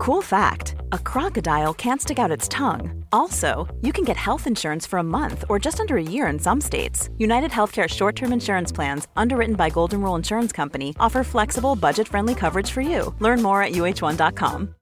Cool fact a crocodile can't stick out its tongue. Also, you can get health insurance for a month or just under a year in some states. United Healthcare short term insurance plans, underwritten by Golden Rule Insurance Company, offer flexible, budget friendly coverage for you. Learn more at uhone.com.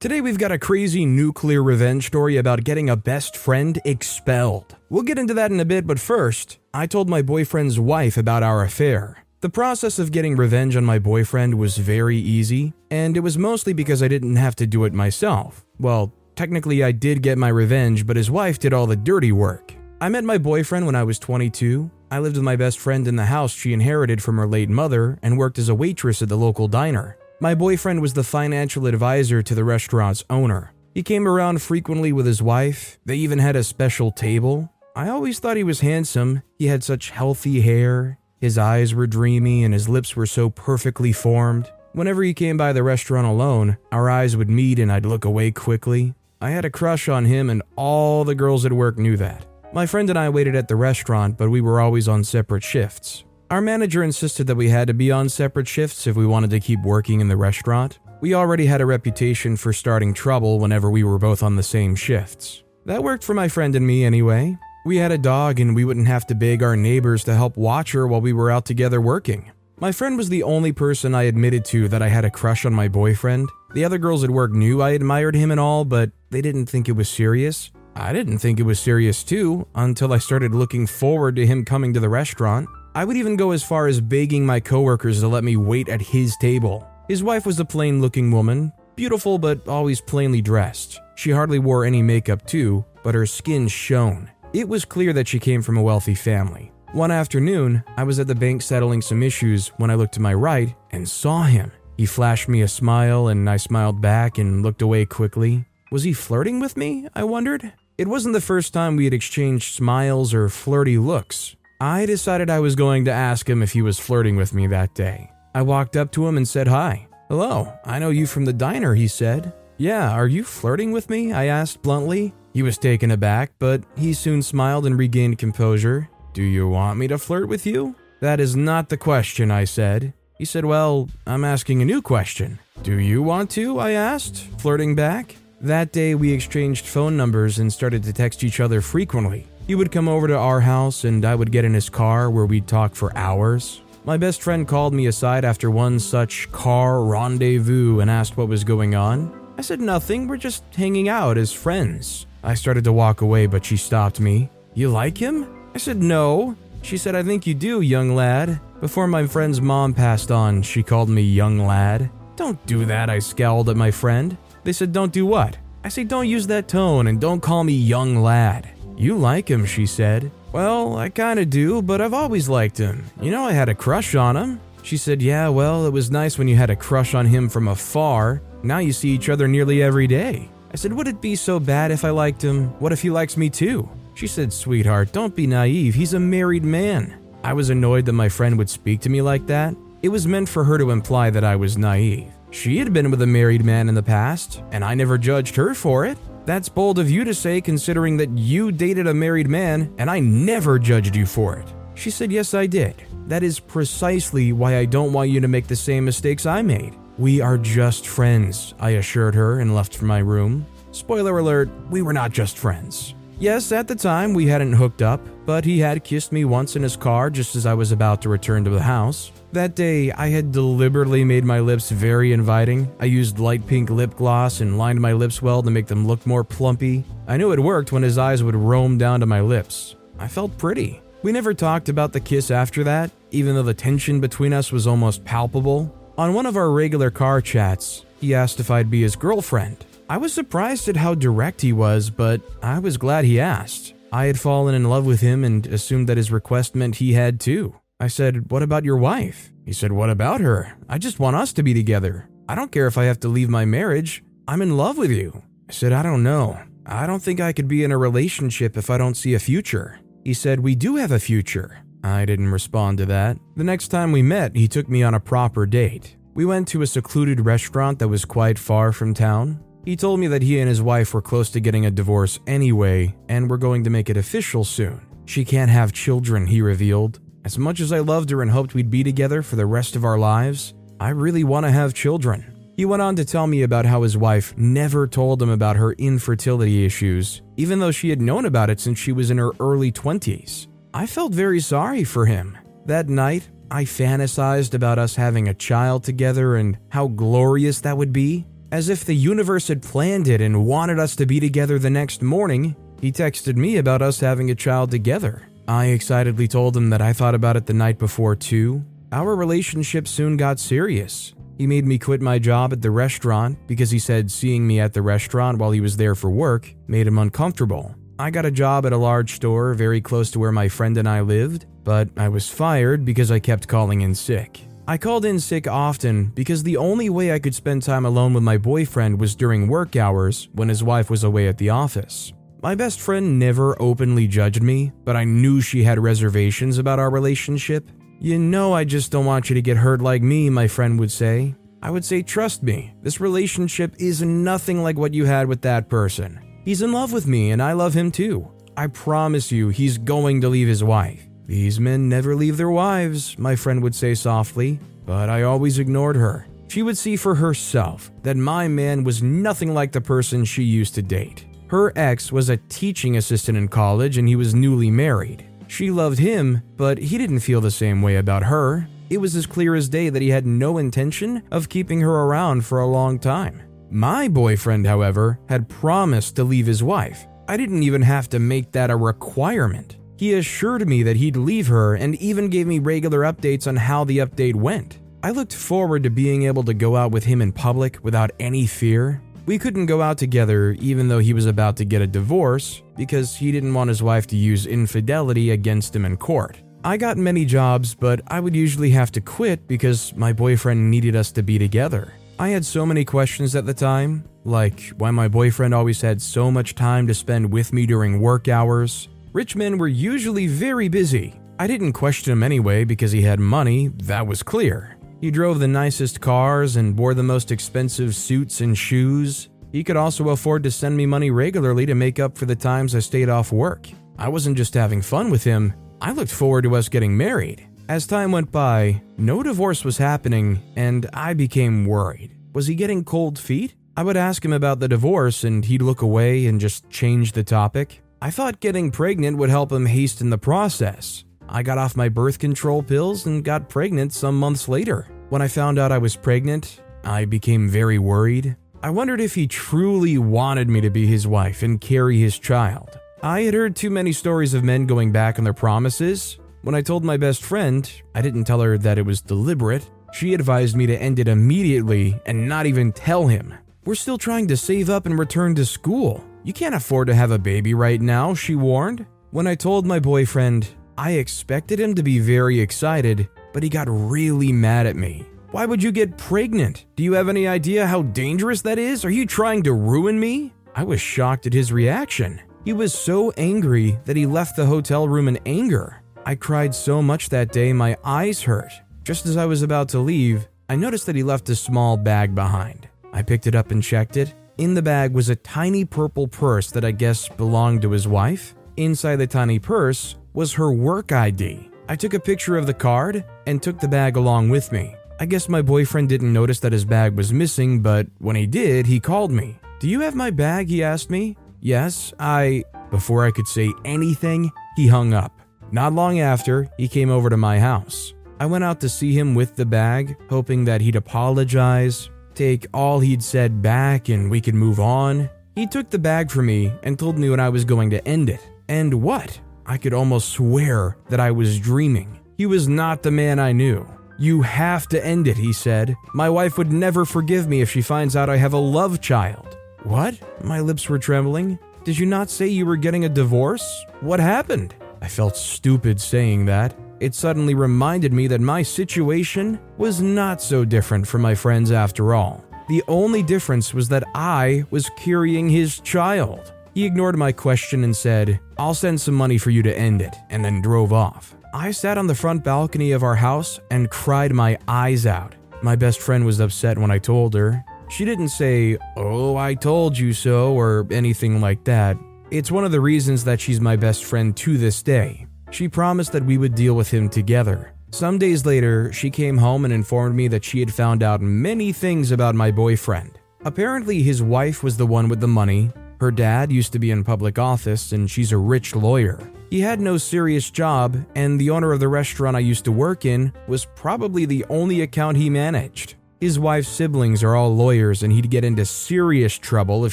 Today, we've got a crazy nuclear revenge story about getting a best friend expelled. We'll get into that in a bit, but first, I told my boyfriend's wife about our affair. The process of getting revenge on my boyfriend was very easy, and it was mostly because I didn't have to do it myself. Well, technically, I did get my revenge, but his wife did all the dirty work. I met my boyfriend when I was 22. I lived with my best friend in the house she inherited from her late mother and worked as a waitress at the local diner. My boyfriend was the financial advisor to the restaurant's owner. He came around frequently with his wife. They even had a special table. I always thought he was handsome. He had such healthy hair. His eyes were dreamy and his lips were so perfectly formed. Whenever he came by the restaurant alone, our eyes would meet and I'd look away quickly. I had a crush on him, and all the girls at work knew that. My friend and I waited at the restaurant, but we were always on separate shifts. Our manager insisted that we had to be on separate shifts if we wanted to keep working in the restaurant. We already had a reputation for starting trouble whenever we were both on the same shifts. That worked for my friend and me anyway. We had a dog and we wouldn't have to beg our neighbors to help watch her while we were out together working. My friend was the only person I admitted to that I had a crush on my boyfriend. The other girls at work knew I admired him and all, but they didn't think it was serious. I didn't think it was serious too until I started looking forward to him coming to the restaurant. I would even go as far as begging my coworkers to let me wait at his table. His wife was a plain looking woman, beautiful but always plainly dressed. She hardly wore any makeup too, but her skin shone. It was clear that she came from a wealthy family. One afternoon, I was at the bank settling some issues when I looked to my right and saw him. He flashed me a smile and I smiled back and looked away quickly. Was he flirting with me? I wondered. It wasn't the first time we had exchanged smiles or flirty looks. I decided I was going to ask him if he was flirting with me that day. I walked up to him and said hi. Hello, I know you from the diner, he said. Yeah, are you flirting with me? I asked bluntly. He was taken aback, but he soon smiled and regained composure. Do you want me to flirt with you? That is not the question, I said. He said, Well, I'm asking a new question. Do you want to? I asked, flirting back. That day, we exchanged phone numbers and started to text each other frequently. He would come over to our house, and I would get in his car where we'd talk for hours. My best friend called me aside after one such car rendezvous and asked what was going on. I said nothing, we're just hanging out as friends. I started to walk away, but she stopped me. You like him? I said no. She said, I think you do, young lad. Before my friend's mom passed on, she called me young lad. Don't do that, I scowled at my friend. They said, Don't do what? I said, Don't use that tone and don't call me young lad. You like him, she said. Well, I kinda do, but I've always liked him. You know, I had a crush on him. She said, Yeah, well, it was nice when you had a crush on him from afar. Now you see each other nearly every day. I said, Would it be so bad if I liked him? What if he likes me too? She said, Sweetheart, don't be naive. He's a married man. I was annoyed that my friend would speak to me like that. It was meant for her to imply that I was naive. She had been with a married man in the past, and I never judged her for it. That's bold of you to say, considering that you dated a married man, and I never judged you for it. She said, Yes, I did. That is precisely why I don't want you to make the same mistakes I made. We are just friends, I assured her and left for my room. Spoiler alert, we were not just friends. Yes, at the time we hadn't hooked up, but he had kissed me once in his car just as I was about to return to the house. That day, I had deliberately made my lips very inviting. I used light pink lip gloss and lined my lips well to make them look more plumpy. I knew it worked when his eyes would roam down to my lips. I felt pretty. We never talked about the kiss after that, even though the tension between us was almost palpable. On one of our regular car chats, he asked if I'd be his girlfriend. I was surprised at how direct he was, but I was glad he asked. I had fallen in love with him and assumed that his request meant he had too. I said, What about your wife? He said, What about her? I just want us to be together. I don't care if I have to leave my marriage. I'm in love with you. I said, I don't know. I don't think I could be in a relationship if I don't see a future. He said, We do have a future. I didn't respond to that. The next time we met, he took me on a proper date. We went to a secluded restaurant that was quite far from town. He told me that he and his wife were close to getting a divorce anyway, and were going to make it official soon. She can't have children, he revealed. As much as I loved her and hoped we'd be together for the rest of our lives, I really want to have children. He went on to tell me about how his wife never told him about her infertility issues, even though she had known about it since she was in her early 20s. I felt very sorry for him. That night, I fantasized about us having a child together and how glorious that would be. As if the universe had planned it and wanted us to be together the next morning, he texted me about us having a child together. I excitedly told him that I thought about it the night before too. Our relationship soon got serious. He made me quit my job at the restaurant because he said seeing me at the restaurant while he was there for work made him uncomfortable. I got a job at a large store very close to where my friend and I lived, but I was fired because I kept calling in sick. I called in sick often because the only way I could spend time alone with my boyfriend was during work hours when his wife was away at the office. My best friend never openly judged me, but I knew she had reservations about our relationship. You know, I just don't want you to get hurt like me, my friend would say. I would say, trust me, this relationship is nothing like what you had with that person. He's in love with me and I love him too. I promise you, he's going to leave his wife. These men never leave their wives, my friend would say softly, but I always ignored her. She would see for herself that my man was nothing like the person she used to date. Her ex was a teaching assistant in college and he was newly married. She loved him, but he didn't feel the same way about her. It was as clear as day that he had no intention of keeping her around for a long time. My boyfriend, however, had promised to leave his wife. I didn't even have to make that a requirement. He assured me that he'd leave her and even gave me regular updates on how the update went. I looked forward to being able to go out with him in public without any fear. We couldn't go out together even though he was about to get a divorce because he didn't want his wife to use infidelity against him in court. I got many jobs, but I would usually have to quit because my boyfriend needed us to be together. I had so many questions at the time, like why my boyfriend always had so much time to spend with me during work hours. Rich men were usually very busy. I didn't question him anyway because he had money, that was clear. He drove the nicest cars and wore the most expensive suits and shoes. He could also afford to send me money regularly to make up for the times I stayed off work. I wasn't just having fun with him, I looked forward to us getting married. As time went by, no divorce was happening, and I became worried. Was he getting cold feet? I would ask him about the divorce, and he'd look away and just change the topic. I thought getting pregnant would help him hasten the process. I got off my birth control pills and got pregnant some months later. When I found out I was pregnant, I became very worried. I wondered if he truly wanted me to be his wife and carry his child. I had heard too many stories of men going back on their promises, when I told my best friend, I didn't tell her that it was deliberate. She advised me to end it immediately and not even tell him. We're still trying to save up and return to school. You can't afford to have a baby right now, she warned. When I told my boyfriend, I expected him to be very excited, but he got really mad at me. Why would you get pregnant? Do you have any idea how dangerous that is? Are you trying to ruin me? I was shocked at his reaction. He was so angry that he left the hotel room in anger. I cried so much that day my eyes hurt. Just as I was about to leave, I noticed that he left a small bag behind. I picked it up and checked it. In the bag was a tiny purple purse that I guess belonged to his wife. Inside the tiny purse was her work ID. I took a picture of the card and took the bag along with me. I guess my boyfriend didn't notice that his bag was missing, but when he did, he called me. Do you have my bag? He asked me. Yes, I. Before I could say anything, he hung up. Not long after, he came over to my house. I went out to see him with the bag, hoping that he'd apologize, take all he'd said back, and we could move on. He took the bag from me and told me when I was going to end it. And what? I could almost swear that I was dreaming. He was not the man I knew. You have to end it, he said. My wife would never forgive me if she finds out I have a love child. What? My lips were trembling. Did you not say you were getting a divorce? What happened? I felt stupid saying that. It suddenly reminded me that my situation was not so different from my friends after all. The only difference was that I was carrying his child. He ignored my question and said, I'll send some money for you to end it, and then drove off. I sat on the front balcony of our house and cried my eyes out. My best friend was upset when I told her. She didn't say, Oh, I told you so, or anything like that. It's one of the reasons that she's my best friend to this day. She promised that we would deal with him together. Some days later, she came home and informed me that she had found out many things about my boyfriend. Apparently, his wife was the one with the money. Her dad used to be in public office, and she's a rich lawyer. He had no serious job, and the owner of the restaurant I used to work in was probably the only account he managed. His wife's siblings are all lawyers, and he'd get into serious trouble if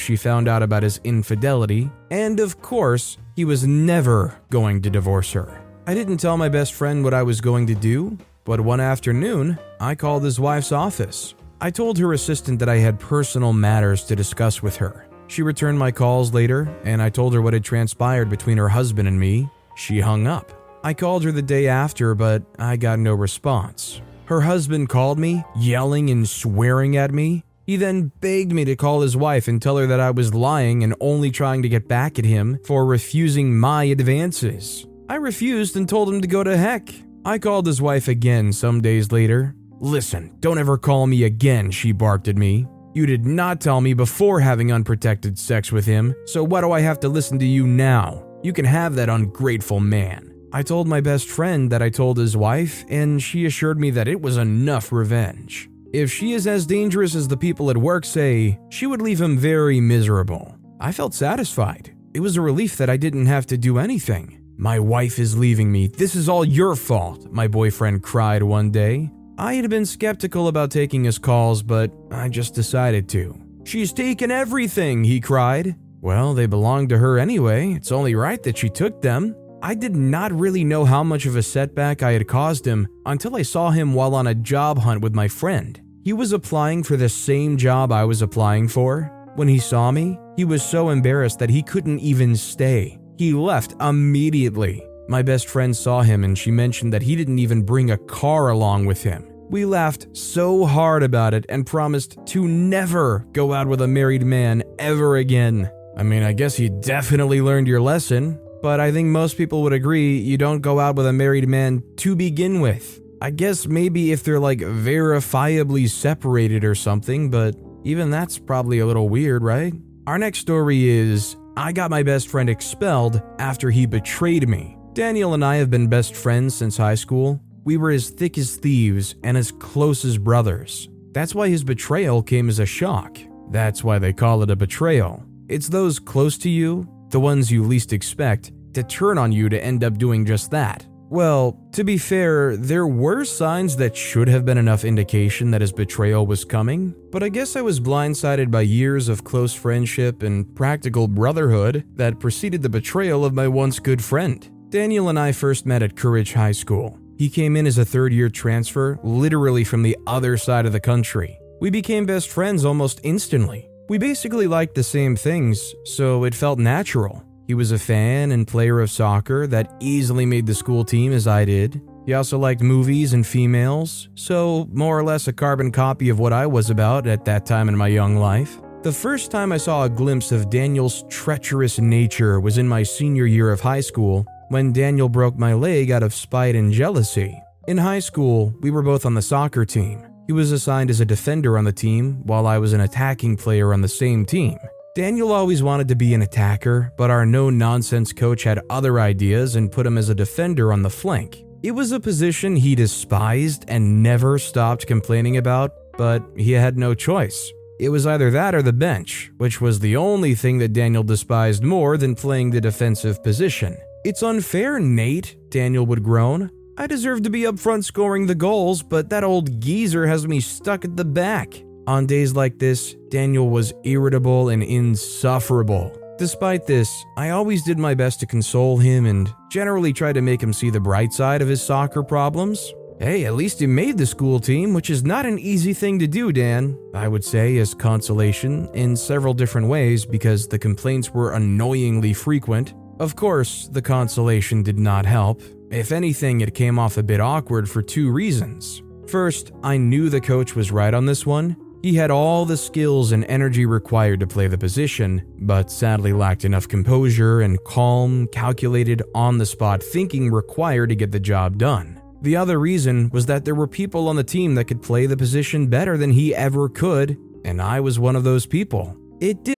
she found out about his infidelity. And of course, he was never going to divorce her. I didn't tell my best friend what I was going to do, but one afternoon, I called his wife's office. I told her assistant that I had personal matters to discuss with her. She returned my calls later, and I told her what had transpired between her husband and me. She hung up. I called her the day after, but I got no response. Her husband called me, yelling and swearing at me. He then begged me to call his wife and tell her that I was lying and only trying to get back at him for refusing my advances. I refused and told him to go to heck. I called his wife again some days later. Listen, don't ever call me again, she barked at me. You did not tell me before having unprotected sex with him, so why do I have to listen to you now? You can have that ungrateful man. I told my best friend that I told his wife, and she assured me that it was enough revenge. If she is as dangerous as the people at work say, she would leave him very miserable. I felt satisfied. It was a relief that I didn't have to do anything. My wife is leaving me. This is all your fault, my boyfriend cried one day. I had been skeptical about taking his calls, but I just decided to. She's taken everything, he cried. Well, they belonged to her anyway. It's only right that she took them. I did not really know how much of a setback I had caused him until I saw him while on a job hunt with my friend. He was applying for the same job I was applying for. When he saw me, he was so embarrassed that he couldn't even stay. He left immediately. My best friend saw him and she mentioned that he didn't even bring a car along with him. We laughed so hard about it and promised to never go out with a married man ever again. I mean, I guess you definitely learned your lesson, but I think most people would agree you don't go out with a married man to begin with. I guess maybe if they're like verifiably separated or something, but even that's probably a little weird, right? Our next story is I got my best friend expelled after he betrayed me. Daniel and I have been best friends since high school. We were as thick as thieves and as close as brothers. That's why his betrayal came as a shock. That's why they call it a betrayal. It's those close to you, the ones you least expect, to turn on you to end up doing just that. Well, to be fair, there were signs that should have been enough indication that his betrayal was coming, but I guess I was blindsided by years of close friendship and practical brotherhood that preceded the betrayal of my once good friend. Daniel and I first met at Courage High School. He came in as a third year transfer, literally from the other side of the country. We became best friends almost instantly. We basically liked the same things, so it felt natural. He was a fan and player of soccer that easily made the school team as I did. He also liked movies and females, so more or less a carbon copy of what I was about at that time in my young life. The first time I saw a glimpse of Daniel's treacherous nature was in my senior year of high school when Daniel broke my leg out of spite and jealousy. In high school, we were both on the soccer team. He was assigned as a defender on the team, while I was an attacking player on the same team. Daniel always wanted to be an attacker, but our no nonsense coach had other ideas and put him as a defender on the flank. It was a position he despised and never stopped complaining about, but he had no choice. It was either that or the bench, which was the only thing that Daniel despised more than playing the defensive position. It's unfair, Nate, Daniel would groan. I deserve to be up front scoring the goals, but that old geezer has me stuck at the back. On days like this, Daniel was irritable and insufferable. Despite this, I always did my best to console him and generally tried to make him see the bright side of his soccer problems. Hey, at least he made the school team, which is not an easy thing to do, Dan, I would say as consolation in several different ways because the complaints were annoyingly frequent. Of course, the consolation did not help. If anything, it came off a bit awkward for two reasons. First, I knew the coach was right on this one. He had all the skills and energy required to play the position, but sadly lacked enough composure and calm, calculated, on the spot thinking required to get the job done. The other reason was that there were people on the team that could play the position better than he ever could, and I was one of those people. It did.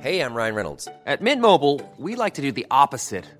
Hey, I'm Ryan Reynolds. At Mint Mobile, we like to do the opposite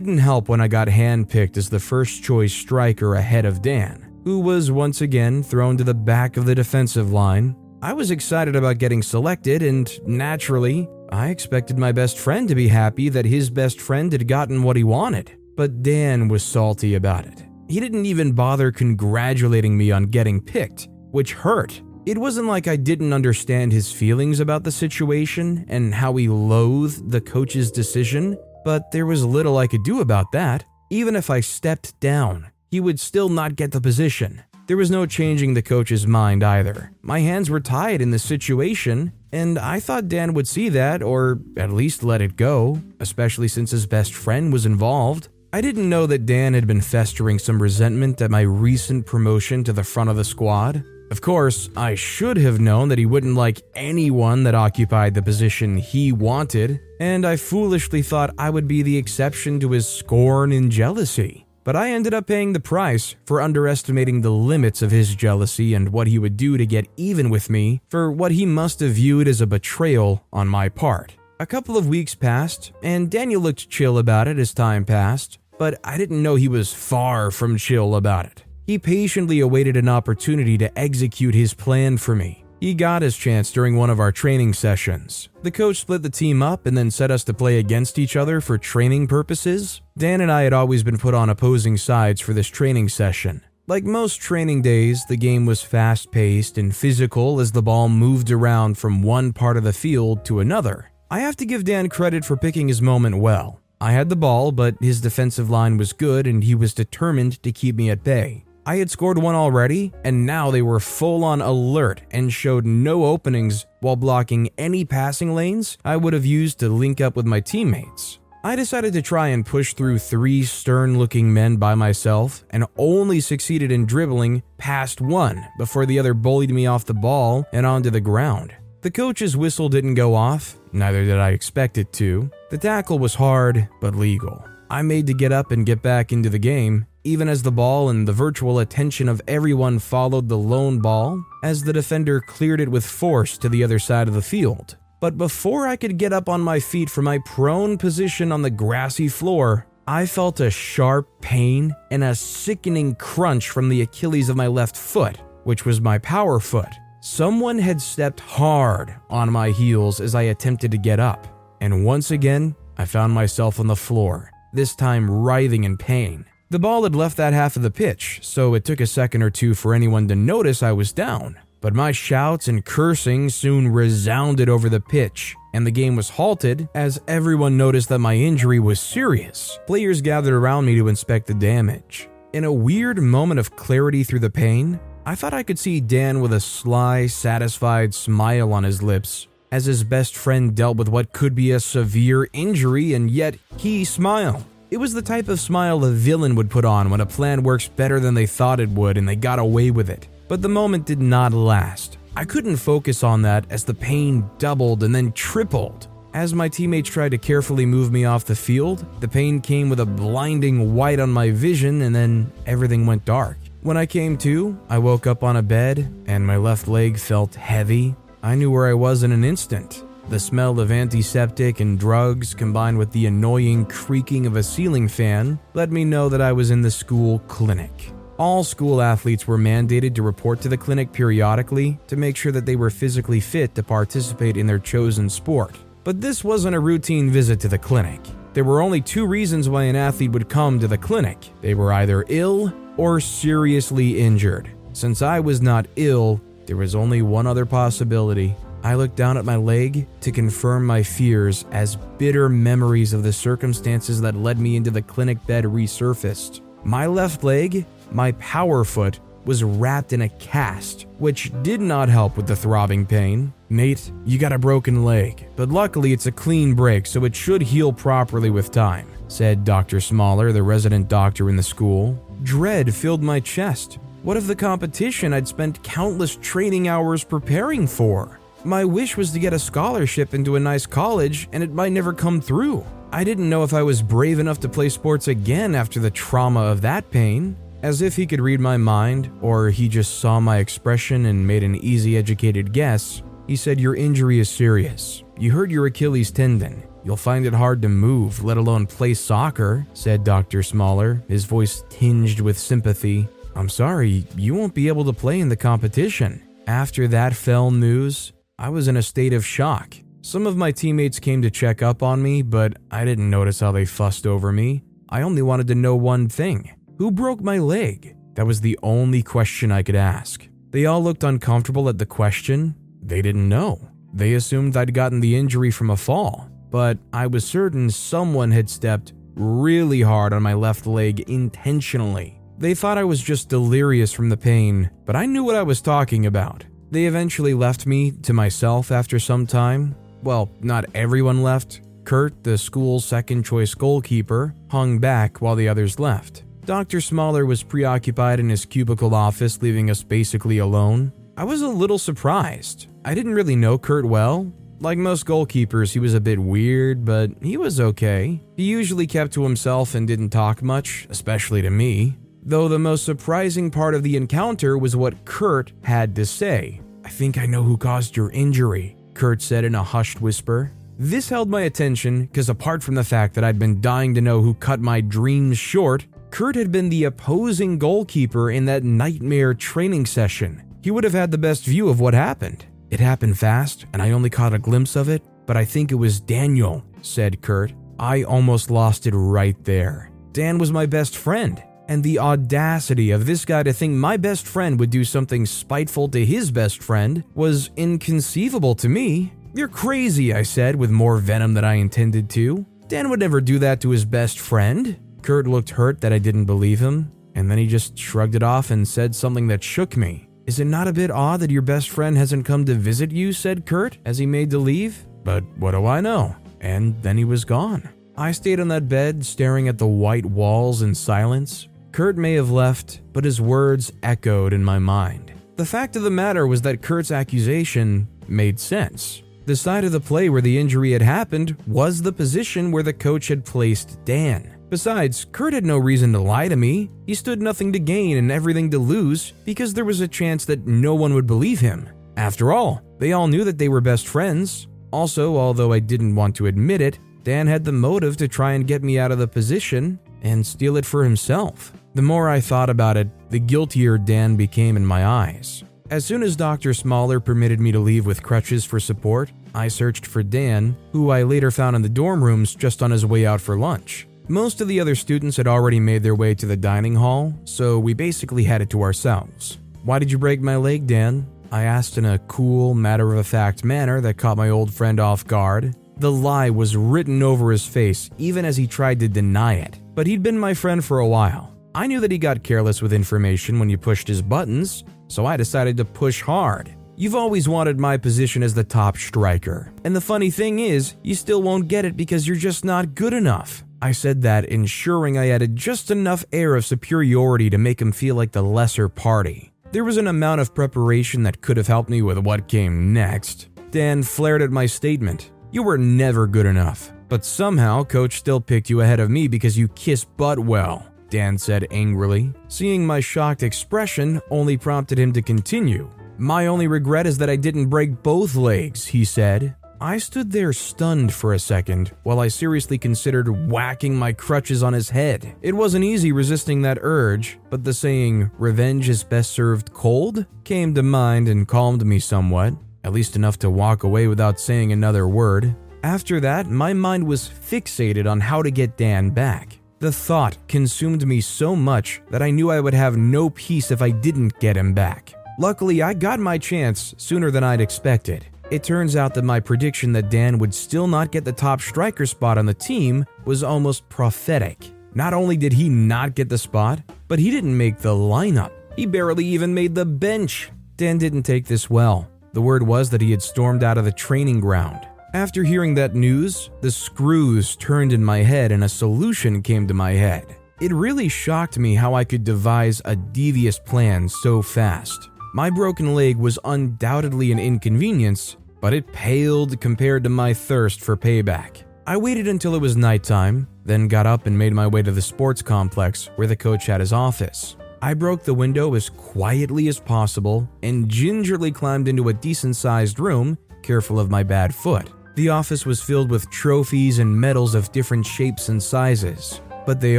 Didn't help when I got handpicked as the first choice striker ahead of Dan, who was once again thrown to the back of the defensive line. I was excited about getting selected, and naturally, I expected my best friend to be happy that his best friend had gotten what he wanted. But Dan was salty about it. He didn't even bother congratulating me on getting picked, which hurt. It wasn't like I didn't understand his feelings about the situation and how he loathed the coach's decision but there was little I could do about that. Even if I stepped down, he would still not get the position. There was no changing the coach's mind either. My hands were tied in the situation, and I thought Dan would see that, or at least let it go, especially since his best friend was involved. I didn't know that Dan had been festering some resentment at my recent promotion to the front of the squad. Of course, I should have known that he wouldn't like anyone that occupied the position he wanted, and I foolishly thought I would be the exception to his scorn and jealousy. But I ended up paying the price for underestimating the limits of his jealousy and what he would do to get even with me for what he must have viewed as a betrayal on my part. A couple of weeks passed, and Daniel looked chill about it as time passed, but I didn't know he was far from chill about it. He patiently awaited an opportunity to execute his plan for me. He got his chance during one of our training sessions. The coach split the team up and then set us to play against each other for training purposes. Dan and I had always been put on opposing sides for this training session. Like most training days, the game was fast paced and physical as the ball moved around from one part of the field to another. I have to give Dan credit for picking his moment well. I had the ball, but his defensive line was good and he was determined to keep me at bay. I had scored one already, and now they were full on alert and showed no openings while blocking any passing lanes I would have used to link up with my teammates. I decided to try and push through three stern looking men by myself and only succeeded in dribbling past one before the other bullied me off the ball and onto the ground. The coach's whistle didn't go off, neither did I expect it to. The tackle was hard, but legal. I made to get up and get back into the game, even as the ball and the virtual attention of everyone followed the lone ball as the defender cleared it with force to the other side of the field. But before I could get up on my feet from my prone position on the grassy floor, I felt a sharp pain and a sickening crunch from the Achilles of my left foot, which was my power foot. Someone had stepped hard on my heels as I attempted to get up, and once again, I found myself on the floor, this time writhing in pain. The ball had left that half of the pitch, so it took a second or two for anyone to notice I was down. But my shouts and cursing soon resounded over the pitch, and the game was halted as everyone noticed that my injury was serious. Players gathered around me to inspect the damage. In a weird moment of clarity through the pain, I thought I could see Dan with a sly, satisfied smile on his lips as his best friend dealt with what could be a severe injury, and yet he smiled. It was the type of smile a villain would put on when a plan works better than they thought it would and they got away with it. But the moment did not last. I couldn't focus on that as the pain doubled and then tripled. As my teammates tried to carefully move me off the field, the pain came with a blinding white on my vision and then everything went dark. When I came to, I woke up on a bed and my left leg felt heavy. I knew where I was in an instant. The smell of antiseptic and drugs combined with the annoying creaking of a ceiling fan let me know that I was in the school clinic. All school athletes were mandated to report to the clinic periodically to make sure that they were physically fit to participate in their chosen sport. But this wasn't a routine visit to the clinic. There were only two reasons why an athlete would come to the clinic they were either ill or seriously injured. Since I was not ill, there was only one other possibility. I looked down at my leg to confirm my fears as bitter memories of the circumstances that led me into the clinic bed resurfaced. My left leg, my power foot, was wrapped in a cast, which did not help with the throbbing pain. Nate, you got a broken leg, but luckily it's a clean break, so it should heal properly with time, said Dr. Smaller, the resident doctor in the school. Dread filled my chest. What of the competition I'd spent countless training hours preparing for? My wish was to get a scholarship into a nice college, and it might never come through. I didn't know if I was brave enough to play sports again after the trauma of that pain. As if he could read my mind, or he just saw my expression and made an easy educated guess, he said, Your injury is serious. You hurt your Achilles tendon. You'll find it hard to move, let alone play soccer, said Dr. Smaller, his voice tinged with sympathy. I'm sorry, you won't be able to play in the competition. After that fell news, I was in a state of shock. Some of my teammates came to check up on me, but I didn't notice how they fussed over me. I only wanted to know one thing who broke my leg? That was the only question I could ask. They all looked uncomfortable at the question. They didn't know. They assumed I'd gotten the injury from a fall, but I was certain someone had stepped really hard on my left leg intentionally. They thought I was just delirious from the pain, but I knew what I was talking about. They eventually left me to myself after some time. Well, not everyone left. Kurt, the school's second choice goalkeeper, hung back while the others left. Dr. Smaller was preoccupied in his cubicle office, leaving us basically alone. I was a little surprised. I didn't really know Kurt well. Like most goalkeepers, he was a bit weird, but he was okay. He usually kept to himself and didn't talk much, especially to me. Though the most surprising part of the encounter was what Kurt had to say. I think I know who caused your injury, Kurt said in a hushed whisper. This held my attention because, apart from the fact that I'd been dying to know who cut my dreams short, Kurt had been the opposing goalkeeper in that nightmare training session. He would have had the best view of what happened. It happened fast, and I only caught a glimpse of it, but I think it was Daniel, said Kurt. I almost lost it right there. Dan was my best friend, and the audacity of this guy to think my best friend would do something spiteful to his best friend was inconceivable to me. You're crazy, I said with more venom than I intended to. Dan would never do that to his best friend. Kurt looked hurt that I didn't believe him, and then he just shrugged it off and said something that shook me. Is it not a bit odd that your best friend hasn't come to visit you? said Kurt as he made to leave. But what do I know? And then he was gone. I stayed on that bed, staring at the white walls in silence. Kurt may have left, but his words echoed in my mind. The fact of the matter was that Kurt's accusation made sense. The side of the play where the injury had happened was the position where the coach had placed Dan. Besides, Kurt had no reason to lie to me. He stood nothing to gain and everything to lose because there was a chance that no one would believe him. After all, they all knew that they were best friends. Also, although I didn't want to admit it, Dan had the motive to try and get me out of the position and steal it for himself. The more I thought about it, the guiltier Dan became in my eyes. As soon as Dr. Smaller permitted me to leave with crutches for support, I searched for Dan, who I later found in the dorm rooms just on his way out for lunch. Most of the other students had already made their way to the dining hall, so we basically had it to ourselves. Why did you break my leg, Dan? I asked in a cool, matter of fact manner that caught my old friend off guard. The lie was written over his face, even as he tried to deny it. But he'd been my friend for a while. I knew that he got careless with information when you pushed his buttons, so I decided to push hard. You've always wanted my position as the top striker. And the funny thing is, you still won't get it because you're just not good enough. I said that, ensuring I added just enough air of superiority to make him feel like the lesser party. There was an amount of preparation that could have helped me with what came next. Dan flared at my statement. You were never good enough. But somehow, coach still picked you ahead of me because you kiss butt well, Dan said angrily. Seeing my shocked expression only prompted him to continue. My only regret is that I didn't break both legs, he said. I stood there stunned for a second while I seriously considered whacking my crutches on his head. It wasn't easy resisting that urge, but the saying, revenge is best served cold, came to mind and calmed me somewhat, at least enough to walk away without saying another word. After that, my mind was fixated on how to get Dan back. The thought consumed me so much that I knew I would have no peace if I didn't get him back. Luckily, I got my chance sooner than I'd expected. It turns out that my prediction that Dan would still not get the top striker spot on the team was almost prophetic. Not only did he not get the spot, but he didn't make the lineup. He barely even made the bench. Dan didn't take this well. The word was that he had stormed out of the training ground. After hearing that news, the screws turned in my head and a solution came to my head. It really shocked me how I could devise a devious plan so fast. My broken leg was undoubtedly an inconvenience, but it paled compared to my thirst for payback. I waited until it was nighttime, then got up and made my way to the sports complex where the coach had his office. I broke the window as quietly as possible and gingerly climbed into a decent sized room, careful of my bad foot. The office was filled with trophies and medals of different shapes and sizes, but they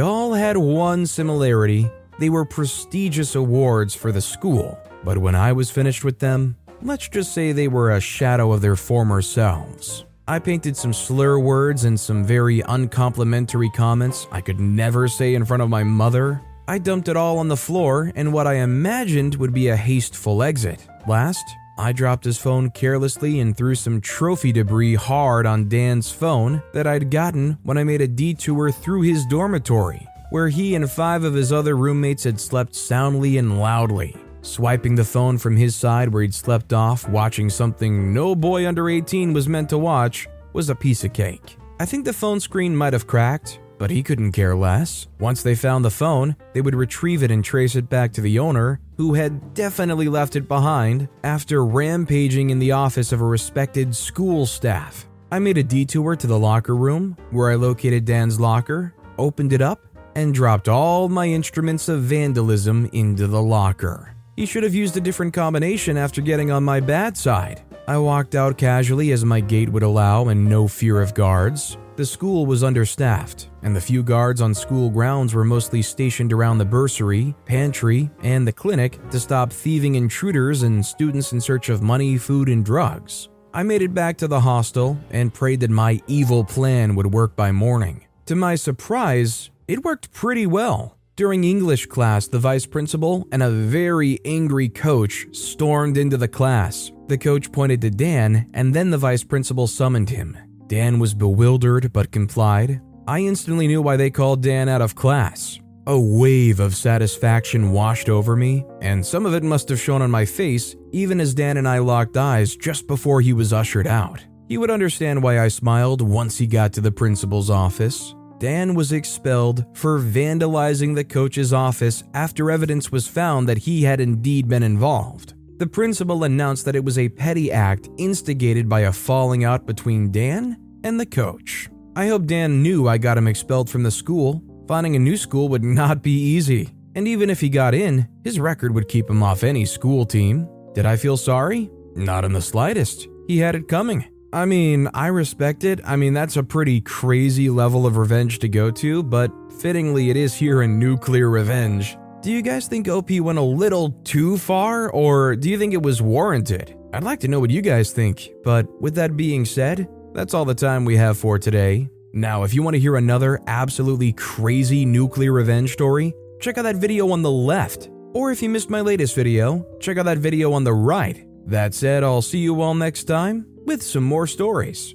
all had one similarity they were prestigious awards for the school. But when I was finished with them, let's just say they were a shadow of their former selves. I painted some slur words and some very uncomplimentary comments I could never say in front of my mother. I dumped it all on the floor in what I imagined would be a hasteful exit. Last, I dropped his phone carelessly and threw some trophy debris hard on Dan's phone that I'd gotten when I made a detour through his dormitory, where he and five of his other roommates had slept soundly and loudly. Swiping the phone from his side where he'd slept off, watching something no boy under 18 was meant to watch, was a piece of cake. I think the phone screen might have cracked, but he couldn't care less. Once they found the phone, they would retrieve it and trace it back to the owner, who had definitely left it behind after rampaging in the office of a respected school staff. I made a detour to the locker room, where I located Dan's locker, opened it up, and dropped all my instruments of vandalism into the locker. He should have used a different combination after getting on my bad side. I walked out casually as my gait would allow and no fear of guards. The school was understaffed, and the few guards on school grounds were mostly stationed around the bursary, pantry, and the clinic to stop thieving intruders and students in search of money, food, and drugs. I made it back to the hostel and prayed that my evil plan would work by morning. To my surprise, it worked pretty well. During English class, the vice principal and a very angry coach stormed into the class. The coach pointed to Dan, and then the vice principal summoned him. Dan was bewildered but complied. I instantly knew why they called Dan out of class. A wave of satisfaction washed over me, and some of it must have shown on my face even as Dan and I locked eyes just before he was ushered out. He would understand why I smiled once he got to the principal's office. Dan was expelled for vandalizing the coach's office after evidence was found that he had indeed been involved. The principal announced that it was a petty act instigated by a falling out between Dan and the coach. I hope Dan knew I got him expelled from the school. Finding a new school would not be easy. And even if he got in, his record would keep him off any school team. Did I feel sorry? Not in the slightest. He had it coming. I mean, I respect it. I mean, that's a pretty crazy level of revenge to go to, but fittingly, it is here in Nuclear Revenge. Do you guys think OP went a little too far, or do you think it was warranted? I'd like to know what you guys think, but with that being said, that's all the time we have for today. Now, if you want to hear another absolutely crazy nuclear revenge story, check out that video on the left. Or if you missed my latest video, check out that video on the right. That said, I'll see you all next time with some more stories.